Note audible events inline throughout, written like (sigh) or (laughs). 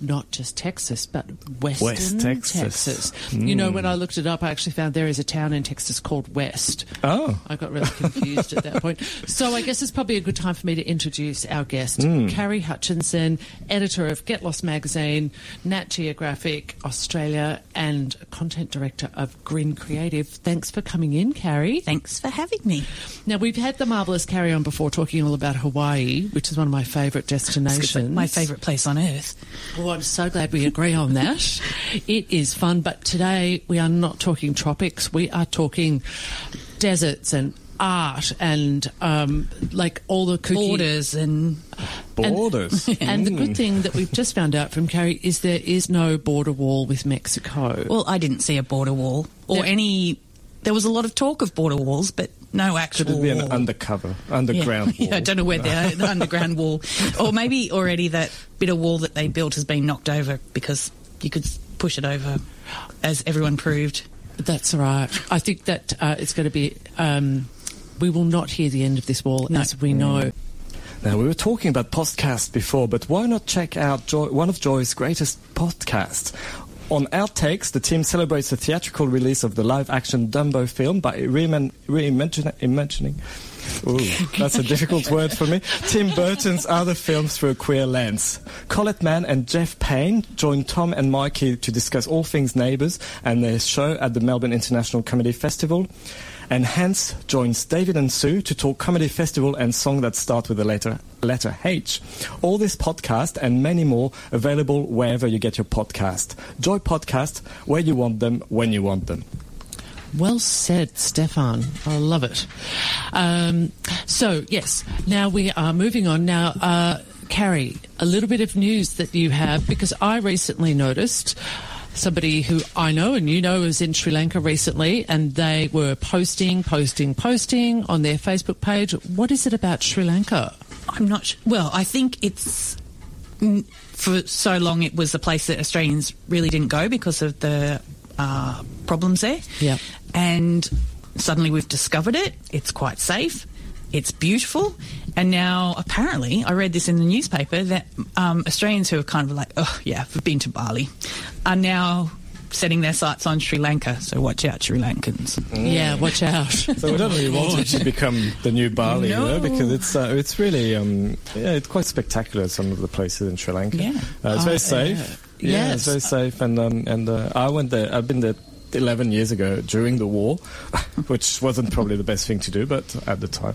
not just Texas, but Western West Texas. You know, Mm. when I looked it up, I actually found there is a town in Texas called West. Oh. I got really confused at that point. (laughs) So I guess it's probably a good time for me to introduce our guest, Mm. Carrie Hutchinson, editor of Get Lost magazine, Nat Geographic Australia, and content director of Grin Creative. Thanks for coming in, Carrie. Thanks for having me. Now, we've had the marvellous Carrie on before talking all about Hawaii, which is one of my favourite destinations. My favourite place on earth. Well, I'm so glad we agree on that. it is fun, but today we are not talking tropics. We are talking deserts and art and um, like all the kooky Borders and Borders. (laughs) And the Mm. good thing that we've just found out from Carrie is there is no border wall with Mexico. well, I didn't see a border wall or Yeah. any. There was a lot of talk of border walls, but no actual. Could it be an wall. undercover, Yeah. underground (laughs) wall? Yeah, I don't know where the, the underground wall, (laughs) or maybe already that bit of wall that they built has been knocked over because you could push it over, as everyone proved. That's right. I think that uh, it's going to be. Um, we will not hear the end of this wall, No. as we know. Now, we were talking about podcasts before, but why not check out Joy, one of Joy's greatest podcasts? On Outtakes, the team celebrates the theatrical release of the live-action Dumbo film by reimagining... reimagining Ooh, that's a difficult word for me. (laughs) Tim Burton's other films through a queer lens. Colette Mann and Jeff Payne join Tom and Mikey to discuss all things Neighbours and their show at the Melbourne International Comedy Festival. And Hans joins David and Sue to talk comedy festival and song that start with the letter letter H. All this podcast and many more available wherever you get your podcast. Joy Podcast, where you want them, when you want them. Well said, Stefan. I love it. Um, so, yes, now we are moving on. Now, uh, Carrie, a little bit of news that you have, because I recently noticed somebody who I know and you know was in Sri Lanka recently, and they were posting, posting, posting on their Facebook page. What is it about Sri Lanka? I'm not sure. Well, I think it's. For so long, it was a place that Australians really didn't go because of the uh, problems there. Yeah. And suddenly we've discovered it. It's quite safe. It's beautiful. And now, apparently, I read this in the newspaper that um, Australians who are kind of like, oh, yeah, we've been to Bali, are now setting their sights on Sri Lanka. So watch out, Sri Lankans. Yeah, watch out. (laughs) So we don't really want it to become the new Bali, you know, because it's uh, it's really um, yeah, it's quite spectacular. Some of the places in Sri Lanka. Yeah. uh, it's Oh, very yeah. safe. Yeah, Yes. it's very safe. And um, and uh, I went there. I've been there. 11 years ago during the war, (laughs) which wasn't probably the best thing to do, but at the time.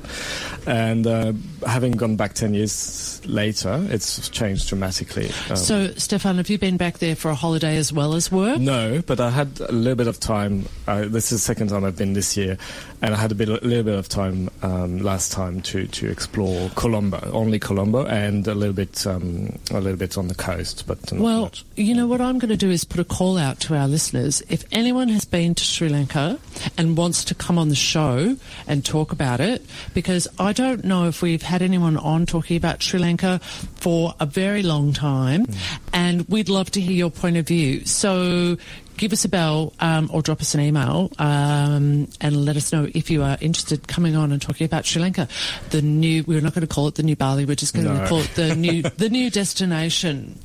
And uh, having gone back 10 years later, it's changed dramatically. Um, so, Stefan, have you been back there for a holiday as well as work? no, but I had a little bit of time. Uh, this is the second time I've been this year, and I had a bit, a little bit of time um, last time to, to explore Colombo, only Colombo, and a little bit, um, a little bit on the coast, but not Well, much. you know what I'm going to do is put a call out to our listeners. If anyone has been to Sri Lanka and wants to come on the show and talk about it, because I don't know if we've had anyone on talking about Sri Lanka for a very long time, and we'd love to hear your point of view. So. Give us a bell um, or drop us an email um, and let us know if you are interested coming on and talking about Sri Lanka. The new, we're not going to call it the new Bali, we're just going to No. call it the (laughs) new, the new destination.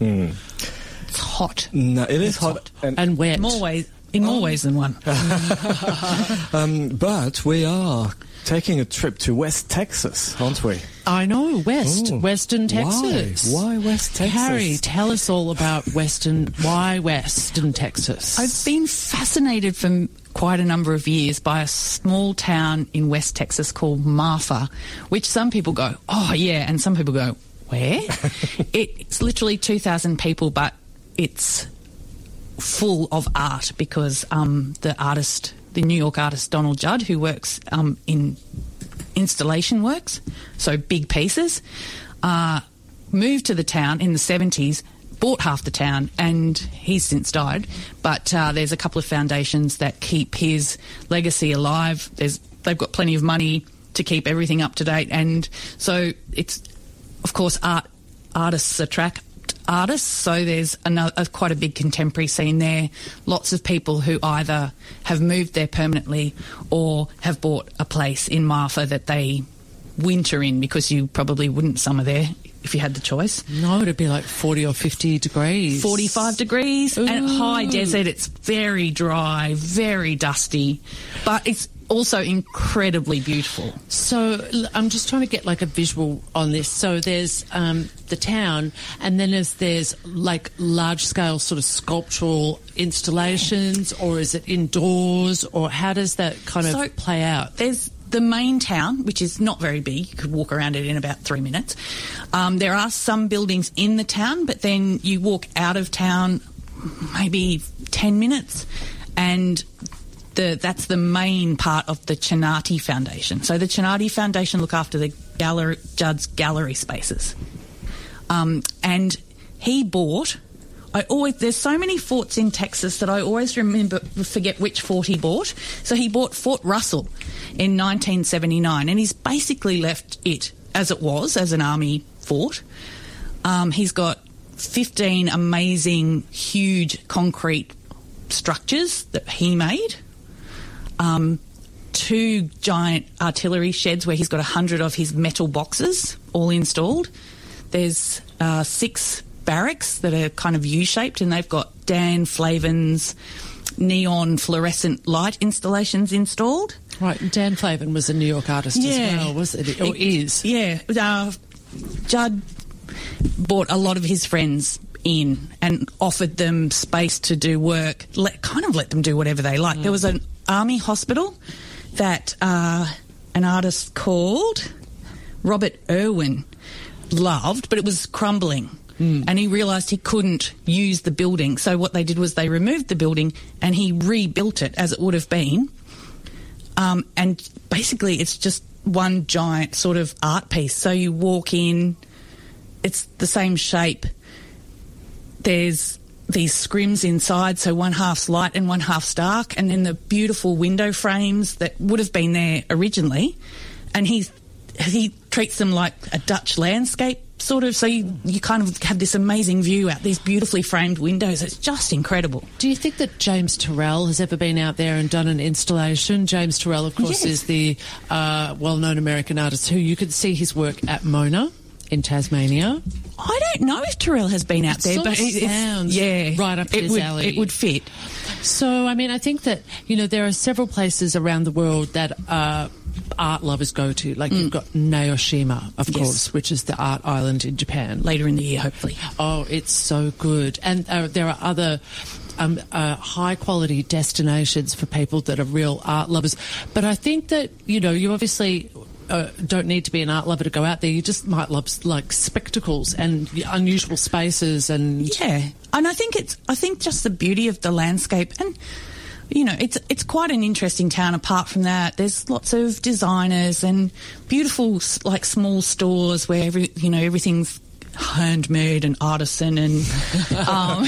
It's hot. No, it is hot, and, and wet. More ways, in more ways than one. (laughs) um, but we are taking a trip to West Texas, aren't we? I know, West, Ooh. Western Texas. Why? Why West Texas? Carrie, tell us all about Western. Why Western Texas? I've been fascinated for quite a number of years by a small town in West Texas called Marfa, which some people go, oh yeah, and some people go, where? (laughs) it's literally 2,000 people, but it's full of art because um, the artist, the New York artist Donald Judd, who works um, in installation works, so big pieces, uh, moved to the town in the 70s, bought half the town, and he's since died. But uh, there's a couple of foundations that keep his legacy alive. There's they've got plenty of money to keep everything up to date, and so it's of course art artists attract artists. So there's another, quite a big contemporary scene there. Lots of people who either have moved there permanently or have bought a place in Marfa that they winter in because you probably wouldn't summer there if you had the choice. No, it'd be like 40 or 50 degrees. 45 degrees and high desert. It's very dry, very dusty, but it's also incredibly beautiful. So I'm just trying to get like a visual on this. So there's um, the town, and then there's, there's like large scale sort of sculptural installations, or is it indoors, or how does that kind of So- play out? There's the main town, which is not very big. You could walk around it in about three minutes. Um, there are some buildings in the town, but then you walk out of town maybe 10 minutes and the, that's the main part of the Chinati Foundation. So the Chinati Foundation look after the gallery, Judd's gallery spaces. Um, and he bought. I always there's so many forts in Texas that I always remember forget which fort he bought. So he bought Fort Russell in 1979, and he's basically left it as it was as an army fort. Um, he's got 15 amazing, huge concrete structures that he made. Um, two giant artillery sheds where he's got a 100 of his metal boxes all installed. There's uh, six barracks that are kind of U shaped, and they've got Dan Flavin's neon fluorescent light installations installed. Right, Dan Flavin was a New York artist as well, was it? Or is? Yeah. Uh, Judd brought a lot of his friends in and offered them space to do work, let, kind of let them do whatever they like. There was an army hospital that uh, an artist called Robert Irwin loved, but it was crumbling. And he realised he couldn't use the building. So what they did was they removed the building and he rebuilt it as it would have been. Um, and basically, it's just one giant sort of art piece. So you walk in, it's the same shape. There's these scrims inside, so one half's light and one half's dark, and then the beautiful window frames that would have been there originally. And he he treats them like a Dutch landscape sort of. So you, you kind of have this amazing view out these beautifully framed windows. It's just incredible. Do you think that James Turrell has ever been out there and done an installation? James Turrell, of course, Yes. is the uh, well-known American artist who you could see his work at Mona in Tasmania. I don't know if Turrell has been out It there, but it, sounds yeah, right up it his would, alley. It would fit. So, I mean, I think that, you know, there are several places around the world that uh, art lovers go to. Like you've got Naoshima, of Mm. Yes. course, which is the art island in Japan. Later in the year, hopefully. Oh, it's so good. And uh, there are other um, uh, high quality destinations for people that are real art lovers. But I think that, you know, you obviously. Uh, don't need to be an art lover to go out there. You just might love like spectacles and unusual spaces and Yeah, and I think it's I think just the beauty of the landscape and. You know, it's it's quite an interesting town. Apart from that, there's lots of designers and beautiful, like small stores where every you know everything's handmade and artisan and um,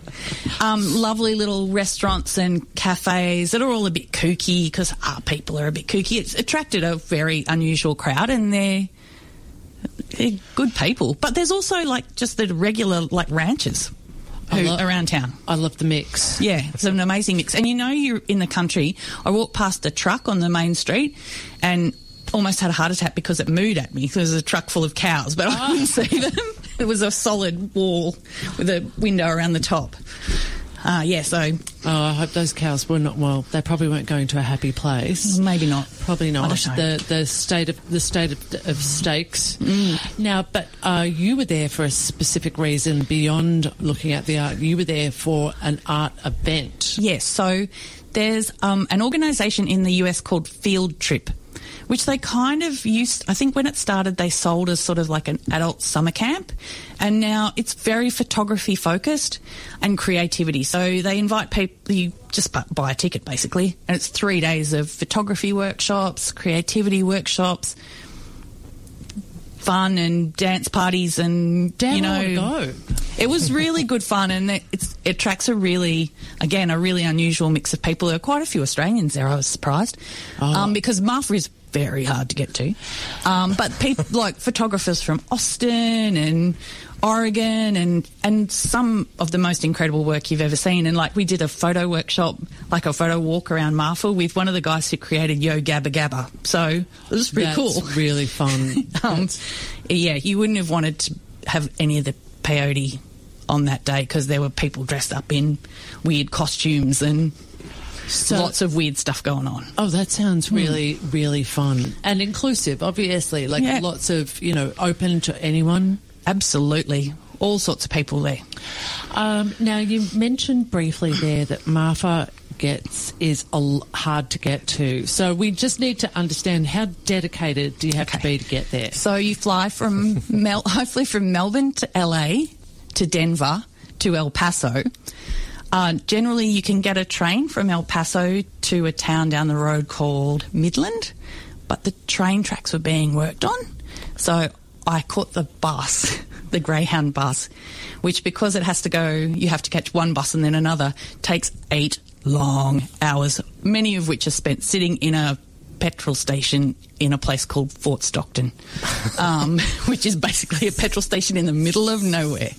(laughs) um, lovely little restaurants and cafes that are all a bit kooky because art people are a bit kooky. It's attracted a very unusual crowd, and they're they're good people. But there's also like just the regular like ranchers who, love- around town. I love the mix. Yeah, it's an amazing mix. And you know, you're in the country. I walked past a truck on the main street and almost had a heart attack because it mooed at me. There was a truck full of cows, but I couldn't see them. (laughs) It was a solid wall with a window around the top. Uh, yeah, so Oh, I hope those cows were not well. They probably weren't going to a happy place. maybe not. Probably not. I don't know. The the state of the state of, of stakes. Mm. Now, but uh, you were there for a specific reason beyond looking at the art. You were there for an art event. Yes, so there's um, an organisation in the US called Field Trip, which they kind of used. I think when it started, they sold as sort of like an adult summer camp, and now it's very photography focused and creativity. So they invite people. You just buy a ticket basically, and it's three days of photography workshops, creativity workshops. fun and dance parties and Damn, you know it was really good fun and it, it's, it attracts a really again a really unusual mix of people there are quite a few australians there i was surprised um, because marfa is very hard to get to um, but people (laughs) like photographers from austin and Oregon and and some of the most incredible work you've ever seen. And like we did a photo workshop, like a photo walk around Marfa with one of the guys who created Yo Gabba Gabba. So it was pretty That's cool. really (laughs) fun. Um, yeah, you wouldn't have wanted to have any of the peyote on that day because there were people dressed up in weird costumes and So- lots of weird stuff going on. Oh, that sounds really, really fun and inclusive. Obviously, like Yeah. lots of you know, open to anyone. Absolutely. All sorts of people there. Um, now, you mentioned briefly there that Marfa gets is l- hard to get to. So we just need to understand how dedicated do you have to be to get there? So you fly from (laughs) Mel- hopefully from Melbourne to LA to Denver to El Paso. Uh, generally, you can get a train from El Paso to a town down the road called Midland, but the train tracks were being worked on, so I caught the bus, (laughs) the Greyhound bus, which because it has to go, you have to catch one bus and then another, takes eight long hours, many of which are spent sitting in a petrol station in a place called Fort Stockton, um, (laughs) which is basically a petrol station in the middle of nowhere.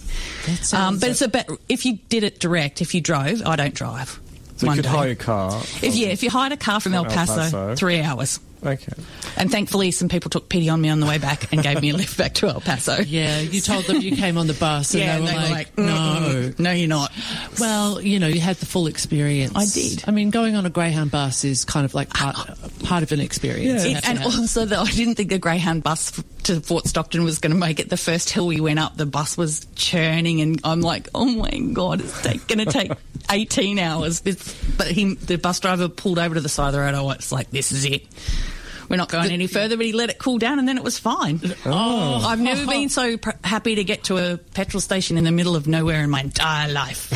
Um, but it's a bit, if you did it direct, if you drove, I don't drive. So you could day. hire a car. If yeah, if you hired a car from El El Paso, Paso. three hours. Okay. And thankfully, some people took pity on me on the way back and gave me a lift back to El Paso. (laughs) Yeah, you told them you came on the bus, and Yeah, they were and they were like, like, "No." No, you're not. Well, you know, you had the full experience. I did. I mean, going on a Greyhound bus is kind of like part ah. part of an experience. you It- and have. also, that I didn't think the Greyhound bus to Fort Stockton was going to make it. The first hill we went up, the bus was churning, and I'm like, oh my god, it's going to take (laughs) 18 hours. This, but he, the bus driver pulled over to the side of the road. I was like, this is it. We're not going any further, but he let it cool down, and then it was fine. Oh, I've never been so pr- happy to get to a petrol station in the middle of nowhere in my entire life.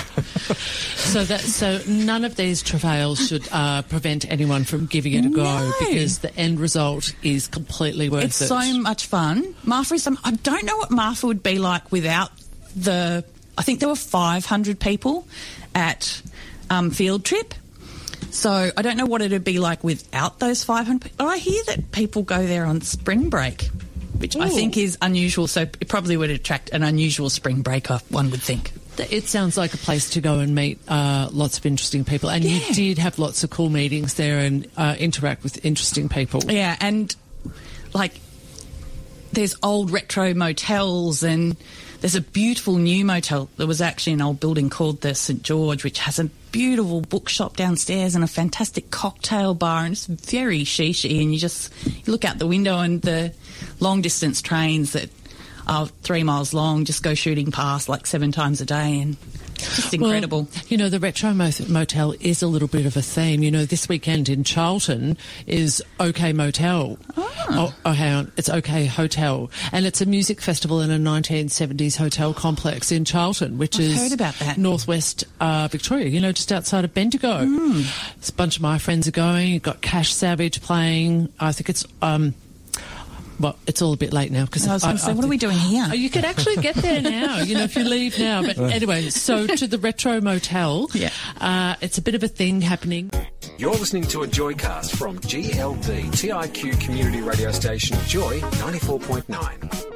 (laughs) So that so none of these travails should uh, prevent anyone from giving it a go No. because the end result is completely worth It's it. It's so much fun. Marfa is some. I don't know what Marfa would be like without the. I think there were 500 people at um, field trip. So I don't know what it'd be like without those 500. But I hear that people go there on spring break, which I think is unusual. So it probably would attract an unusual spring breaker. One would think. It sounds like a place to go and meet uh, lots of interesting people, and Yeah. you did have lots of cool meetings there and uh, interact with interesting people. Yeah, and like there's old retro motels and there's a beautiful new motel. There was actually an old building called the St George, which has a beautiful bookshop downstairs and a fantastic cocktail bar, and it's very shishy. And you just you look out the window and the long distance trains that are three miles long just go shooting past like seven times a day, and just incredible. Well, you know, the Retro Motel is a little bit of a theme. You know, this weekend in Charlton is OK Motel. Oh, oh, hang on. It's OK Hotel. And it's a music festival in a 1970s hotel complex in Charlton, which I've is heard about that. northwest uh, Victoria, you know, just outside of Bendigo. It's a bunch of my friends are going. You've got Cash Savage playing. I think it's. Um, well, it's all a bit late now because I was gonna say, what are we doing here? Oh, you could actually get there now, you know, if you leave now. But (laughs) anyway, so to the Retro Motel. Yeah. Uh, it's a bit of a thing happening. You're listening to a Joycast from GLBTIQ community radio station Joy 94.9.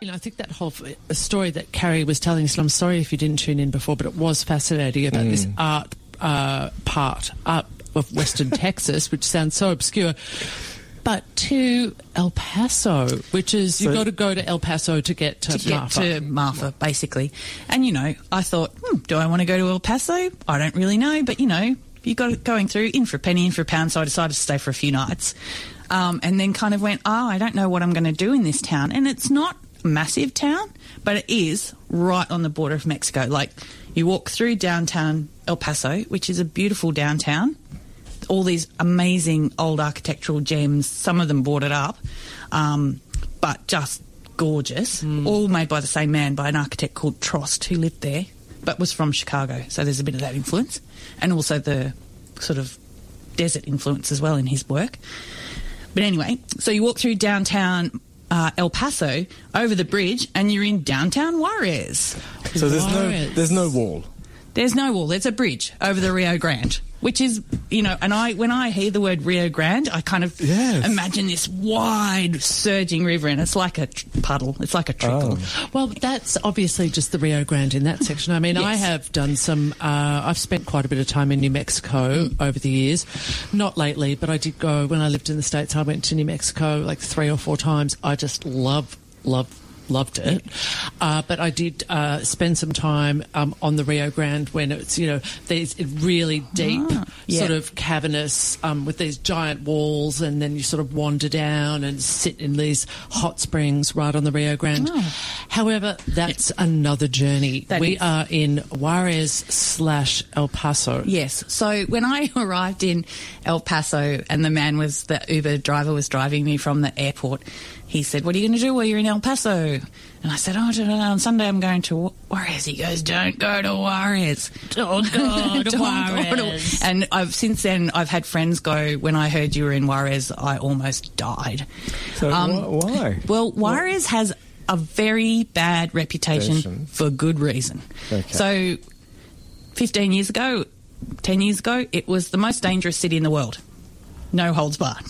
You know, I think that whole f- story that Carrie was telling us, and I'm sorry if you didn't tune in before, but it was fascinating about this art uh, part up of Western (laughs) Texas, which sounds so obscure. But to El Paso, which is you've got to go to El Paso to get to, to get Marfa. to Marfa, basically. And you know, I thought, hmm, do I want to go to El Paso? I don't really know, but you know, you got it going through in for a penny, in for a pound. So I decided to stay for a few nights, um, and then kind of went, oh, I don't know what I'm going to do in this town, and it's not a massive town, but it is right on the border of Mexico. Like you walk through downtown El Paso, which is a beautiful downtown all these amazing old architectural gems, some of them boarded up, um, but just gorgeous. All made by the same man, by an architect called Trost, who lived there, but was from Chicago. So there's a bit of that influence. And also the sort of desert influence as well in his work. But anyway, so you walk through downtown uh, El Paso over the bridge, and you're in downtown Juarez. So there's no there's no wall. There's no wall. There's a bridge over the Rio Grande, which is, you know, and I when I hear the word Rio Grande, I kind of Yes. imagine this wide surging river, and it's like a tr- puddle. It's like a trickle. Oh. Well, that's obviously just the Rio Grande in that section. I mean, I have done some, uh, I've spent quite a bit of time in New Mexico over the years. Not lately, but I did go when I lived in the States. I went to New Mexico like three or four times. I just love, love, loved it. Uh, but I did uh, spend some time um, on the Rio Grande when it's, you know, these really deep, Ah, yeah. sort of cavernous um, with these giant walls, and then you sort of wander down and sit in these hot springs right on the Rio Grande. However, that's another journey. That we is. are in Juarez slash El Paso. Yes. So when I (laughs) arrived in El Paso and the man was, the Uber driver was driving me from the airport, he said, What are you going to do while you're in El Paso? And I said, Oh, I don't know. On Sunday I'm going to Juarez. He goes, Don't go to Juarez. Don't go (laughs) to Don't go to- Juarez. And I've since then I've had friends go. When I heard you were in Juarez, I almost died. So Um, wh- why? Well, Juarez has a very bad reputation Reputation. for good reason. Okay. So, 15 years ago, 10 years ago, it was the most dangerous city in the world. No holds barred.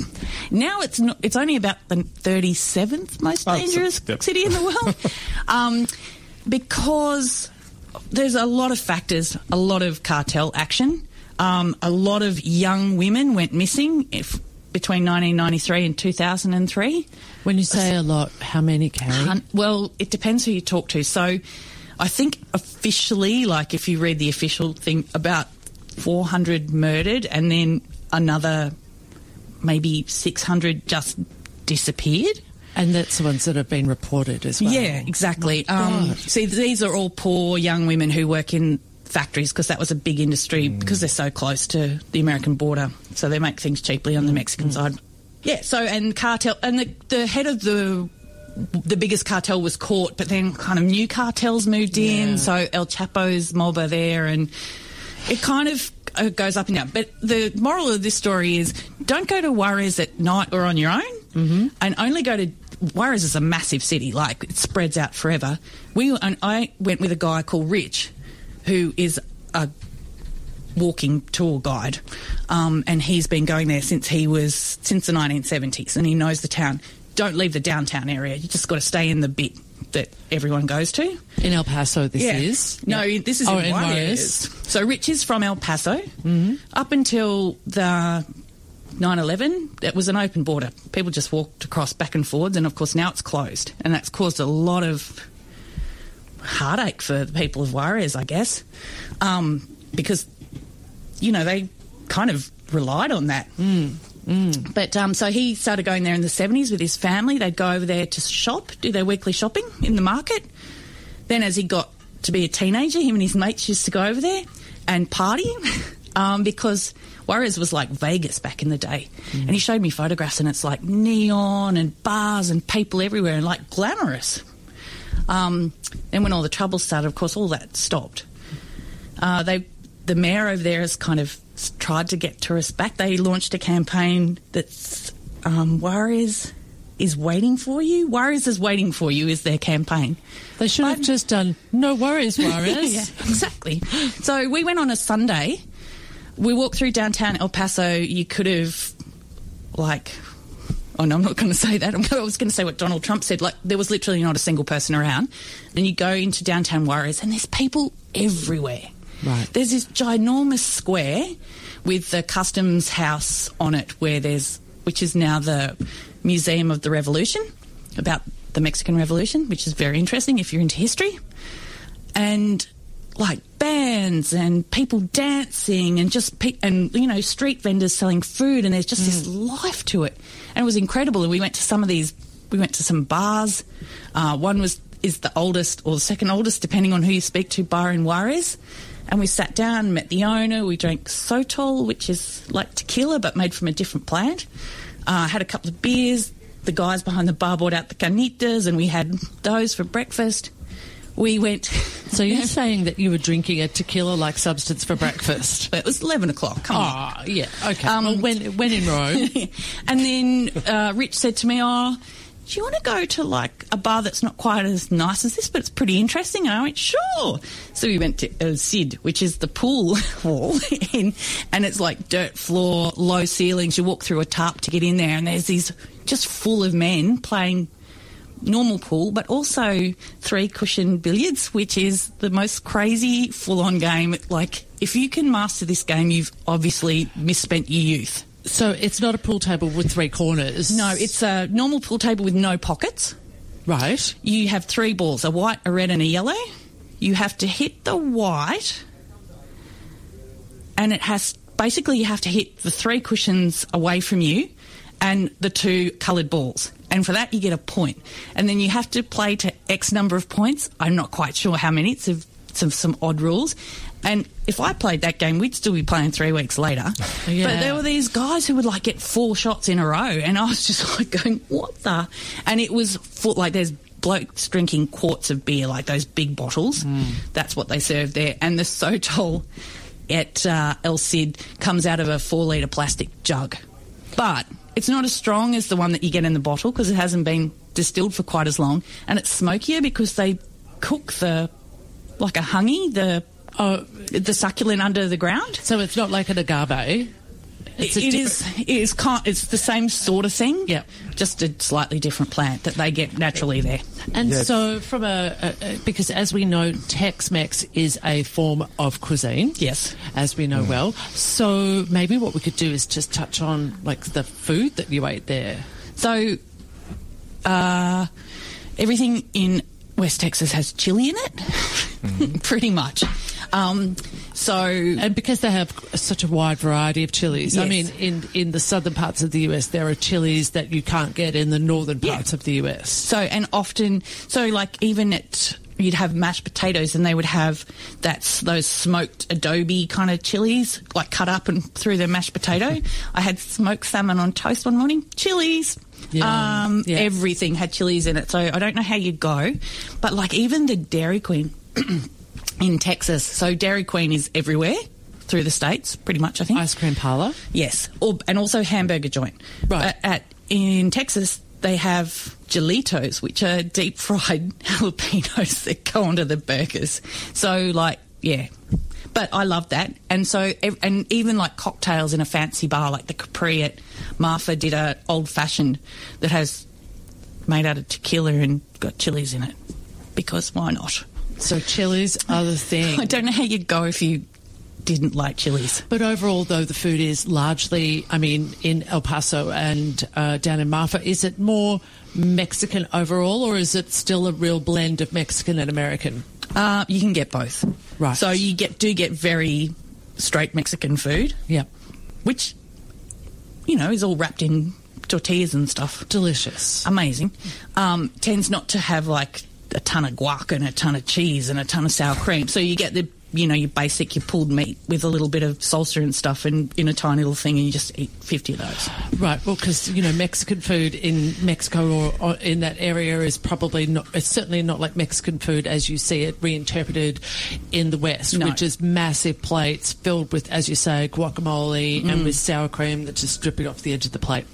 Now it's not, it's only about the 37th most Oh, dangerous yep. city in the (laughs) world. um, because there's a lot of factors, a lot of cartel action. Um, a lot of young women went missing if, between 1993 and 2003. When you say a lot, how many, Carrie? Hun- Well, it depends who you talk to. So, I think officially, like if you read the official thing, about 400 murdered, and then another maybe 600 just disappeared. And that's the ones that have been reported as well. Yeah, exactly. Oh um, see, these are all poor young women who work in factories because that was a big industry mm. because they're so close to the American border. So they make things cheaply on the mm. Mexican mm. side. Yeah. So and cartel and the the head of the the biggest cartel was caught, but then kind of new cartels moved in. Yeah. So El Chapo's mob are there, and it kind of uh, goes up and down. But the moral of this story is don't go to Juarez at night or on your own, mm-hmm. and only go to Juarez is a massive city, like it spreads out forever. We and I went with a guy called Rich, who is a walking tour guide, um, and he's been going there since he was since the 1970s, and he knows the town. Don't leave the downtown area. You just got to stay in the bit that everyone goes to. In El Paso, this is? No, Yeah. this is Oh, in in Juarez. So Rich is from El Paso. Mm-hmm. Up until the 9/11, it was an open border. People just walked across back and forwards, and of course now it's closed, and that's caused a lot of heartache for the people of Juarez, I guess, um, because you know they kind of relied on that. But um, so he started going there in the 70s with his family. They'd go over there to shop, do their weekly shopping in the market. Then, as he got to be a teenager, him and his mates used to go over there and party (laughs) um, because Juarez was like Vegas back in the day. And he showed me photographs, and it's like neon and bars and people everywhere and like glamorous. Um, then, when all the trouble started, of course, all that stopped. Uh, they, the mayor over there has kind of tried to get tourists back. They launched a campaign that's um, Juarez is waiting for you. Juarez is waiting for you is their campaign. They should have just done no worries, (laughs) Juarez. yeah, exactly. So we went on a Sunday. We walked through downtown El Paso. You could have, like, oh no, I'm not going to say that. (laughs) I was going to say what Donald Trump said. Like, there was literally not a single person around. And you go into downtown Juarez, and there's people everywhere. Right. There's this ginormous square with the customs house on it, where there's, which is now the Museum of the Revolution, about the Mexican Revolution, which is very interesting if you're into history. And like bands and people dancing and just pe- and you know street vendors selling food and there's just this life to it. And it was incredible. And we went to some of these we went to some bars. Uh, one was is the oldest or the second oldest depending on who you speak to bar in Juarez and we sat down met the owner we drank sotol which is like tequila but made from a different plant uh, had a couple of beers the guys behind the bar brought out the carnitas and we had those for breakfast we went So you're (laughs) saying that you were drinking a tequila-like substance for breakfast? (laughs) It was 11 o'clock. Come on. Oh, yeah. Okay. Um, well, when when in Rome, (laughs) and then uh, Rich said to me, Oh, do you want to go to like a bar that's not quite as nice as this, but it's pretty interesting? And I went, sure. So we went to El Cid, which is the pool (laughs) hall, in, and it's like dirt floor, low ceilings. You walk through a tarp to get in there, and there's these just full of men playing normal pool, but also three cushion billiards, which is the most crazy full on game. Like, if you can master this game, you've obviously misspent your youth. So it's not a pool table with three corners. No, it's a normal pool table with no pockets. right. You have three balls a white, a red, and a yellow. You have to hit the white, and it has basically you have to hit the three cushions away from you and the two coloured balls. And for that, you get a point. And then you have to play to X number of points. I'm not quite sure how many. It's a, some, some odd rules. And if I played that game, we'd still be playing three weeks later. (laughs) Yeah. But there were these guys who would like get four shots in a row, and I was just (laughs) like going, "What the?" And it was full, like there's blokes drinking quarts of beer, like those big bottles. That's what they serve there. And the Sotol at uh, El Cid comes out of a four litre plastic jug, but it's not as strong as the one that you get in the bottle because it hasn't been distilled for quite as long, and it's smokier because they cook the like a hangi the. Oh, The succulent under the ground. so it's not like an agave. It's a It different- is. It is. Kind, it's the same sort of thing. Yeah. Just a slightly different plant that they get naturally there. And Yeah. so, from a, a, a because as we know, Tex-Mex is a form of cuisine. Yes. as we know well. So maybe what we could do is just touch on like the food that you ate there. So, uh, everything in West Texas has chili in it, (laughs) pretty much. Um, so And because they have such a wide variety of chilies, I mean, in, in the southern parts of the US, there are chilies that you can't get in the northern Yeah. parts of the US. So, and often, so like even at, you'd have mashed potatoes and they would have that's those smoked adobe kind of chilies, like cut up and through the mashed potato. (laughs) I had smoked salmon on toast one morning, chilies. Yeah, Um, yeah. Everything had chilies in it. So I don't know how you go, but like even the Dairy Queen (clears throat) in Texas. So Dairy Queen is everywhere through the states, pretty much, I think. Ice cream parlor. Yes, or, and also hamburger joint. Right. At, at in Texas, they have Jalitos, which are deep fried (laughs) jalapenos that go onto the burgers. So, like, yeah. But I love that, and so and even like cocktails in a fancy bar, like the Capri at Marfa did a old fashioned that has made out of tequila and got chilies in it, because why not? So chilies are the thing. (laughs) I don't know how you'd go if you didn't like chilies. But overall, though, the food is largely, I mean, in El Paso and uh, down in Marfa, is it more Mexican overall, or is it still a real blend of Mexican and American? Uh, you can get both. Right. So you get do get very straight Mexican food, Yep. which you know is all wrapped in tortillas and stuff. Delicious. Amazing. Um, tends not to have like a ton of guac and a ton of cheese and a ton of sour cream. So you get the you know your basic your pulled meat with a little bit of salsa and stuff and in a tiny little thing and you just eat 50 of those. Right, well, because you know Mexican food in Mexico or, or in that area is probably not. It's certainly not like Mexican food as you see it reinterpreted in the West, No. which is massive plates filled with, as you say, guacamole and with sour cream that's just dripping off the edge of the plate.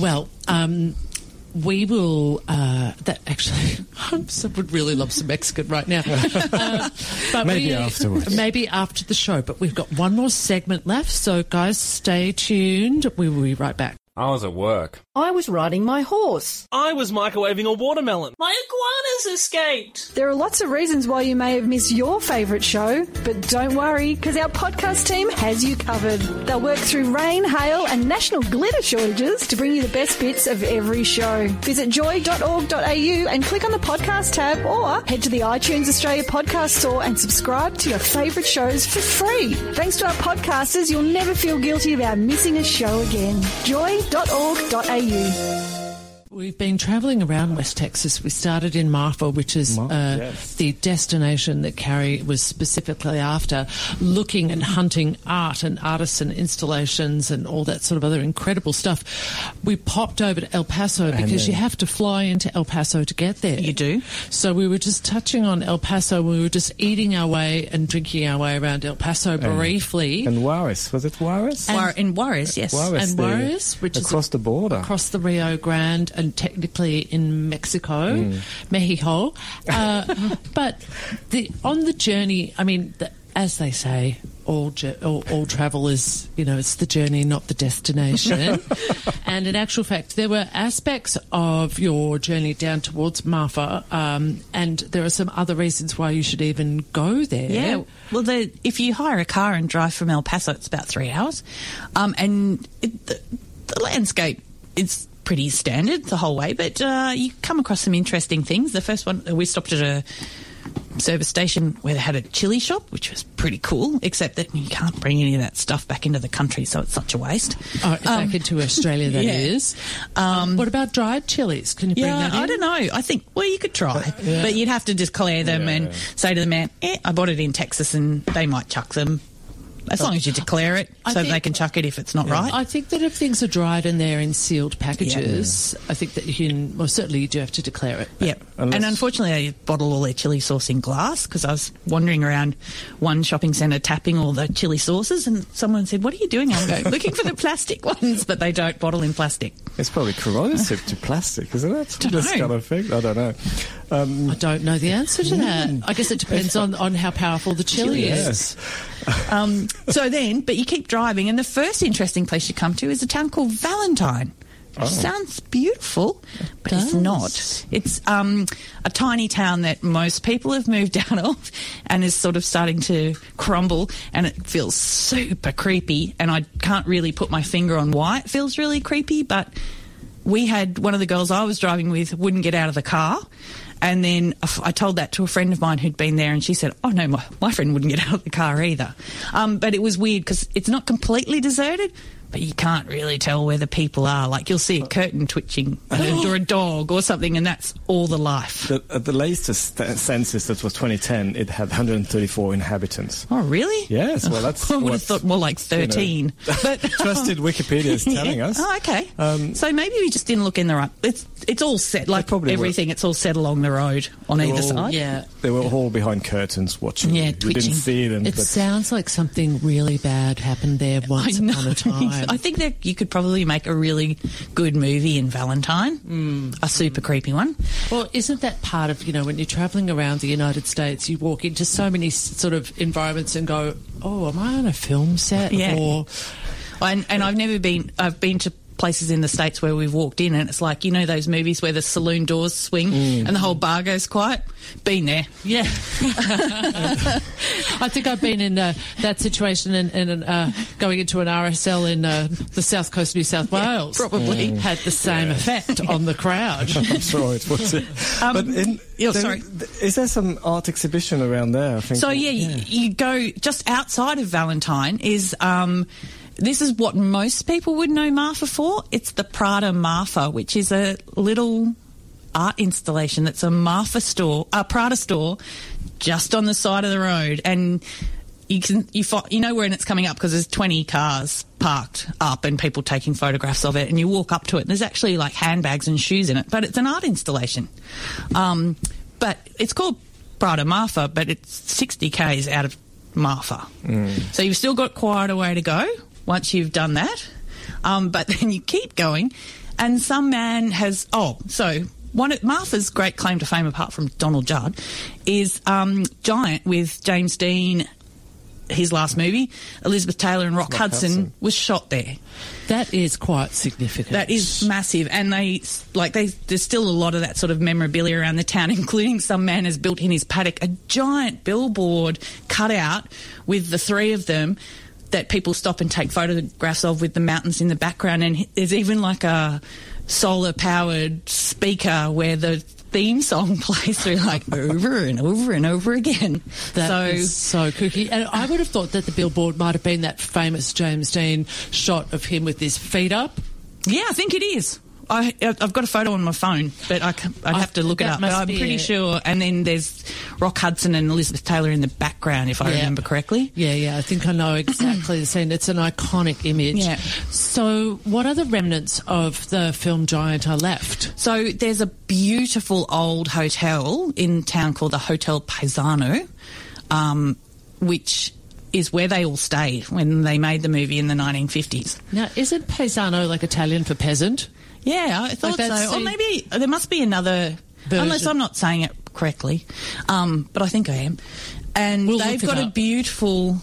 Well, um, we will. Uh, that actually, (laughs) I would really love some Mexican right now. (laughs) Uh, but Maybe we- afterwards. Maybe after the show. But we've got one more segment left, so guys, stay tuned. We will be right back. I was at work. I was riding my horse. I was microwaving a watermelon. My iguanas escaped. There are lots of reasons why you may have missed your favourite show, but don't worry, because our podcast team has you covered. They'll work through rain, hail, and national glitter shortages to bring you the best bits of every show. Visit joy.org.au and click on the podcast tab, or head to the iTunes Australia podcast store and subscribe to your favourite shows for free. Thanks to our podcasters, you'll never feel guilty about missing a show again. Joy.org.au you. We've been travelling around West Texas. We started in Marfa, which is Mar- uh, yes. the destination that Carrie was specifically after, looking and hunting art and artisan installations and all that sort of other incredible stuff. We popped over to El Paso because you have to fly into El Paso to get there. You do. So we were just touching on El Paso. We were just eating our way and drinking our way around El Paso briefly. And Juarez, was it Juarez? War- in Juarez, yes. Juarez, and the- Juarez, which is across the border. across the Rio Grande, and technically in Mexico, Mexico. Uh, (laughs) but the on the journey, I mean, the, as they say, all, jour- all all travel is you know it's the journey, not the destination. (laughs) and in actual fact, there were aspects of your journey down towards Marfa, um, and there are some other reasons why you should even go there. Yeah. Well, the, if you hire a car and drive from El Paso, it's about three hours. Um, and it, the, the landscape is pretty standard the whole way, but uh, you come across some interesting things. The first one, we stopped at a service station where they had a chili shop, which was pretty cool, except that you can't bring any of that stuff back into the country, so it's such a waste. Oh, back into Australia, that (laughs) yeah. is. Um, what about dried chilies? Can you bring Yeah, that in? I don't know. I think well, you could try, but you'd have to declare them and say to the man, eh, "I bought it in Texas," and they might chuck them. As long as you declare it, I so think- they can chuck it if it's not right. I think that if things are dried and they're in sealed packages, I think that you can. Well, certainly you do have to declare it. Yeah, Unless- and unfortunately, they bottle all their chili sauce in glass because I was wandering around one shopping centre tapping all the chili sauces, and someone said, "What are you doing?" I'm going looking for the plastic (laughs) ones, but they don't bottle in plastic. It's probably corrosive to plastic, isn't it? Don't this know. kind of thing. I don't know. Um, I don't know the answer to that. I guess it depends on, on how powerful the chili is. (laughs) Um, so then, but you keep driving, and the first interesting place you come to is a town called Valentine. Which sounds beautiful, but it's not. It's um, a tiny town that most people have moved (laughs) out of and is sort of starting to crumble, and it feels super creepy. And I can't really put my finger on why it feels really creepy, but we had one of the girls I was driving with wouldn't get out of the car. And then I told that to a friend of mine who'd been there, and she said, "Oh no, my, my friend wouldn't get out of the car either." Um, but it was weird because it's not completely deserted, but you can't really tell where the people are. Like you'll see a curtain twitching (gasps) or a dog or something, and that's all the life. The, at the latest st- census, that was 2010, it had 134 inhabitants. Oh, really? Yes, well, that's (laughs) I would have thought more like you know, thirteen. (laughs) but (laughs) Trusted Wikipedia is telling Yeah. us. Oh, okay. Um, so maybe we just didn't look in the right. It's it's all set like probably were. everything. It's all set along the road on They either all- side. Yeah. They were all behind curtains watching. Yeah, you twitching. didn't see them. It but sounds like something really bad happened there once I know. upon a time. I think that you could probably make a really good movie in Valentine, Hmm. a super creepy one. Well, isn't that part of, you know, when you're travelling around the United States, you walk into so many sort of environments and go, oh, am I on a film set? Yeah. Or, And, and I've never been. I've been to places in the states where we've walked in and it's like you know those movies where the saloon doors swing Mm. and the whole bar goes quiet. Been there. yeah. (laughs) I think I've been in uh, that situation and, and uh, going into an RSL in uh, the south coast of New South Wales. probably. Had the same effect on the crowd. (laughs) I'm sure it was. Um, but in, yeah, there- sorry. is there some art exhibition around there? I think. So yeah, You, you go just outside of Valentine is. Um, this is what most people would know Marfa for. It's the Prada Marfa, which is a little art installation that's a Marfa store, a Prada store, just on the side of the road, and you can you fi- you know when it's coming up because there's 20 cars parked up and people taking photographs of it, and you walk up to it, and there's actually like handbags and shoes in it, but it's an art installation. Um, but it's called Prada Marfa, but it's 60 k's out of Marfa, so you've still got quite a way to go once you've done that. Um, but (laughs) then you keep going, and some man has oh so. One of Marfa's great claim to fame, apart from Donald Judd, is um, Giant with James Dean. His last movie, Elizabeth Taylor and Rock, Hudson, Hudson. was shot there. That is quite significant. That is massive, and they like they. There's still a lot of that sort of memorabilia around the town, (laughs) including some man has built in his paddock a giant billboard cut out with the three of them that people stop and take photographs of with the mountains in the background, and there's even like a solar powered speaker where the theme song (laughs) plays through like over and over and over again. That so is so kooky. And I would have thought that the billboard might have been that famous James Dean shot of him with his feet up. Yeah, I think it is. I, I've got a photo on my phone, but I, can- I'd have to look it up. But I'm pretty it. sure. And then there's Rock Hudson and Elizabeth Taylor in the background, if I Yeah. remember correctly. Yeah, yeah, I think I know exactly the scene. It's an iconic image. Yeah. So, what other remnants of the film Giant are left? So there's a beautiful old hotel in town called the Hotel Paisano, um, which is where they all stayed when they made the movie in the 1950s. Now, isn't paesano like Italian for peasant? Yeah, I thought that's so. Or maybe there must be another, Version. unless I'm not saying it correctly, um, but I think I am. And We'll they've got a up. beautiful.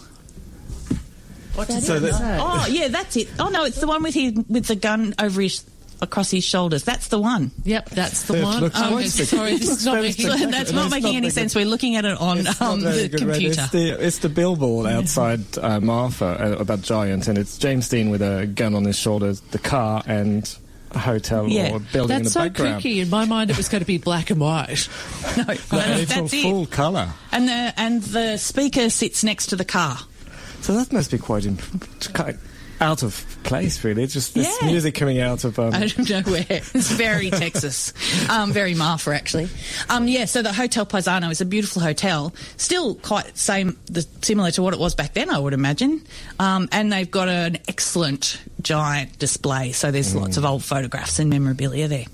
So that- Oh yeah, that's it. Oh no, it's the one with his with the gun over his across his shoulders. That's the one. Yep, that's the It one. Oh, quite okay, spectacular. sorry, this is not making So that's not making not any sense. We're looking at it on It's um, the good, right? computer. It's the, it's the billboard outside uh, Marfa uh, about Giant, and it's James Dean with a gun on his shoulders, the car, and a hotel Yeah. or building in That's the so background. kooky. In my mind, it was going to be black and white. (laughs) No, And that's, that's it. full colour. And the and the speaker sits next to the car. So that must be quite, imp- quite out of place, really. It's just this Yeah. music coming out of. Um, (laughs) I don't know where. It's very (laughs) Texas, um, very Marfa actually. Um, yeah, so the Hotel Paisano is a beautiful hotel, still quite same, the, similar to what it was back then, I would imagine. Um, and they've got an excellent giant display, so there's lots of old photographs and memorabilia there.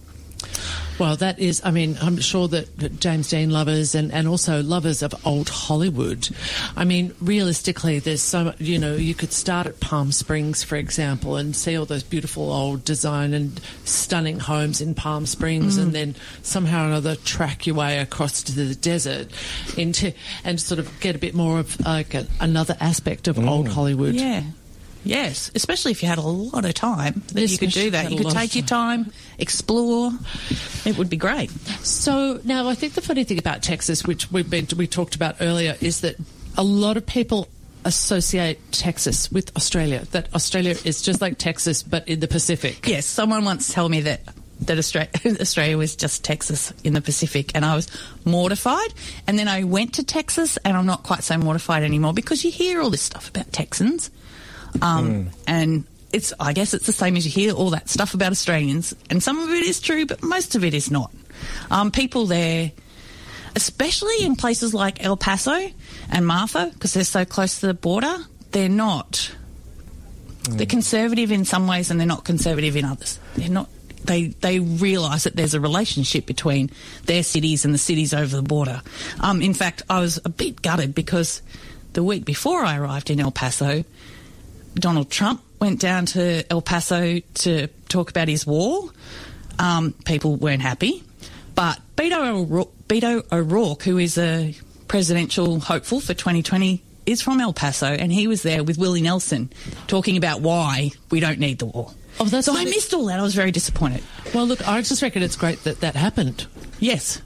Well, that is, I mean, I'm sure that James Dean lovers and, and also lovers of old Hollywood. I mean, realistically, there's so you know, you could start at Palm Springs, for example, and see all those beautiful old design and stunning homes in Palm Springs, and mm. then somehow or another track your way across to the desert into, and sort of get a bit more of like a, another aspect of old mm. Hollywood. Yeah. Yes, especially if you had a lot of time, then you could do that. you You had a could take your time, explore. It would be great. So now I think the funny thing about Texas, which we've been we talked about earlier, is that a lot of people associate Texas with Australia. That Australia is just like Texas, but in the Pacific. Yes, someone once told me that that Australia, (laughs) Australia was just Texas in the Pacific, and I was mortified. And then I went to Texas, and I'm not quite so mortified anymore because you hear all this stuff about Texans, um, and it's I guess it's the same as you hear all that stuff about Australians, and some of it is true, but most of it is not. Um, people there especially in places like El Paso and Marfa, because they're so close to the border, they're not. They're conservative in some ways, and they're not conservative in others. They're not. They they realise that there's a relationship between their cities and the cities over the border. Um, in fact, I was a bit gutted because the week before I arrived in El Paso, Donald Trump went down to El Paso to talk about his wall, Um, people weren't happy. But Beto O'Rourke, Beto O'Rourke, who is a presidential hopeful for 2020, is from El Paso, and he was there with Willie Nelson talking about why we don't need the wall. Oh, that's so I really- missed all that. I was very disappointed. Well, look, I just reckon it's great that that happened. Yes.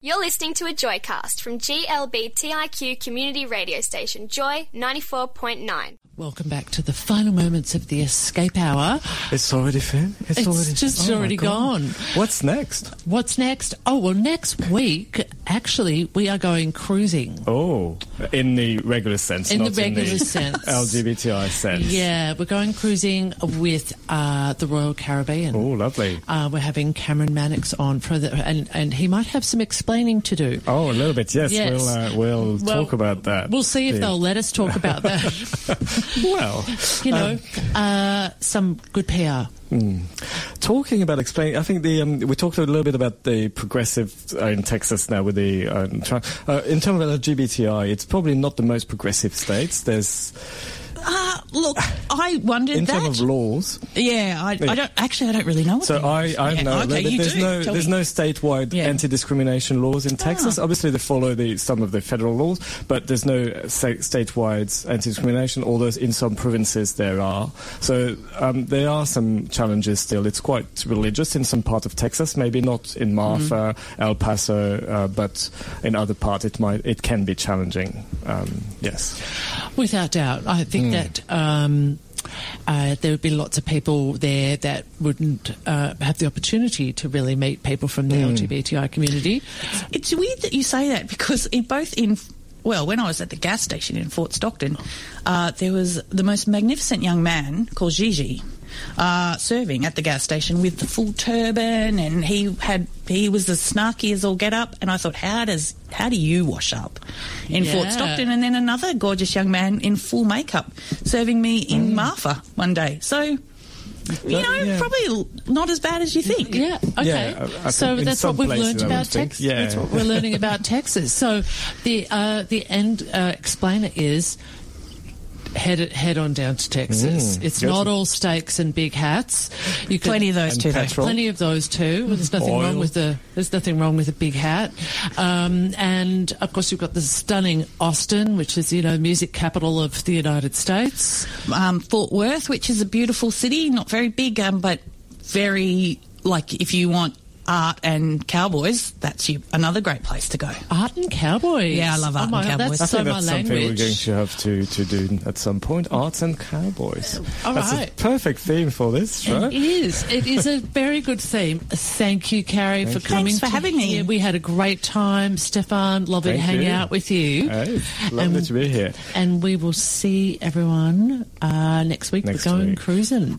You're listening to a Joycast from GLBTIQ community radio station Joy 94.9. Welcome back to the final moments of the escape hour. It's already fin. It's, It's already just oh already gone. What's next? What's next? Oh, well, next week, actually, we are going cruising. Oh, in the regular sense, In the regular in the sense. (laughs) LGBTI sense. Yeah, we're going cruising with uh, the Royal Caribbean. Oh, lovely. Uh, we're having Cameron Mannix on for the, and and he might have some explaining to do. Oh, a little bit. Yes, Yes. we'll uh, we'll Well, talk about that. We'll see if Yeah. they'll let us talk about that. (laughs) (laughs) Well, you know, uh, some good PR. talking about explaining, I think the um, we talked a little bit about the progressive uh, in Texas now with the um, uh, in terms of LGBTI. It's probably not the most progressive states. There's Uh, look, (sighs) I wondered in that. terms of laws. yeah, I, I don't actually. I don't really know. What So I. I Yeah, know Okay, there's do. no Tell there's me. no statewide Yeah. Ah. anti-discrimination laws in Texas. Obviously, they follow the some of the federal laws, but there's no sta- statewide anti-discrimination. Although in some provinces there are. So um, there are some challenges still. It's quite religious in some part of Texas, maybe not in Marfa, Mm-hmm. El Paso, uh, but in other part it might it can be challenging. Um, yes. Without doubt, I think that um, uh, there would be lots of people there that wouldn't uh, have the opportunity to really meet people from the LGBTI community. It's weird that you say that because in both in well, when I was at the gas station in Fort Stockton, uh, there was the most magnificent young man called Gigi uh, serving at the gas station with the full turban, and he had he was as snarky as all get up. And I thought, how does how do you wash up in Fort Stockton? And then another gorgeous young man in full makeup serving me in Marfa one day. So. You know, yeah. probably not as bad as you think. Yeah. Okay. Yeah, I- I so that's what we've learned about Texas. yeah. That's what we're learning about Texas. So the uh, the end uh, explainer is head head on down to Texas. Mm, it's good. not all steaks and big hats. You could- Plenty of those too, though. petrol. Plenty of those too. There's nothing Oil. wrong with the there's nothing wrong with a big hat. Um, and of course, you've got the stunning Austin, which is you know music capital of the United States. um, Fort Worth, which is a beautiful city, not very big, um, but very like if you want art and cowboys, that's you, another great place to go. Art and cowboys. Yeah, I love art oh my and cowboys. That's I so think my that's something language. we're going to have to, to do at some point. Arts and cowboys. All that's right. a perfect theme for this show. It is. It is a very good theme. Thank you, Carrie, for you. coming. Thanks for to having me. here. We had a great time. Stephane, lovely to Thank hang you. out with you. Hey, lovely And- to be here. And we will see everyone uh, next week. Next We're going week. cruising.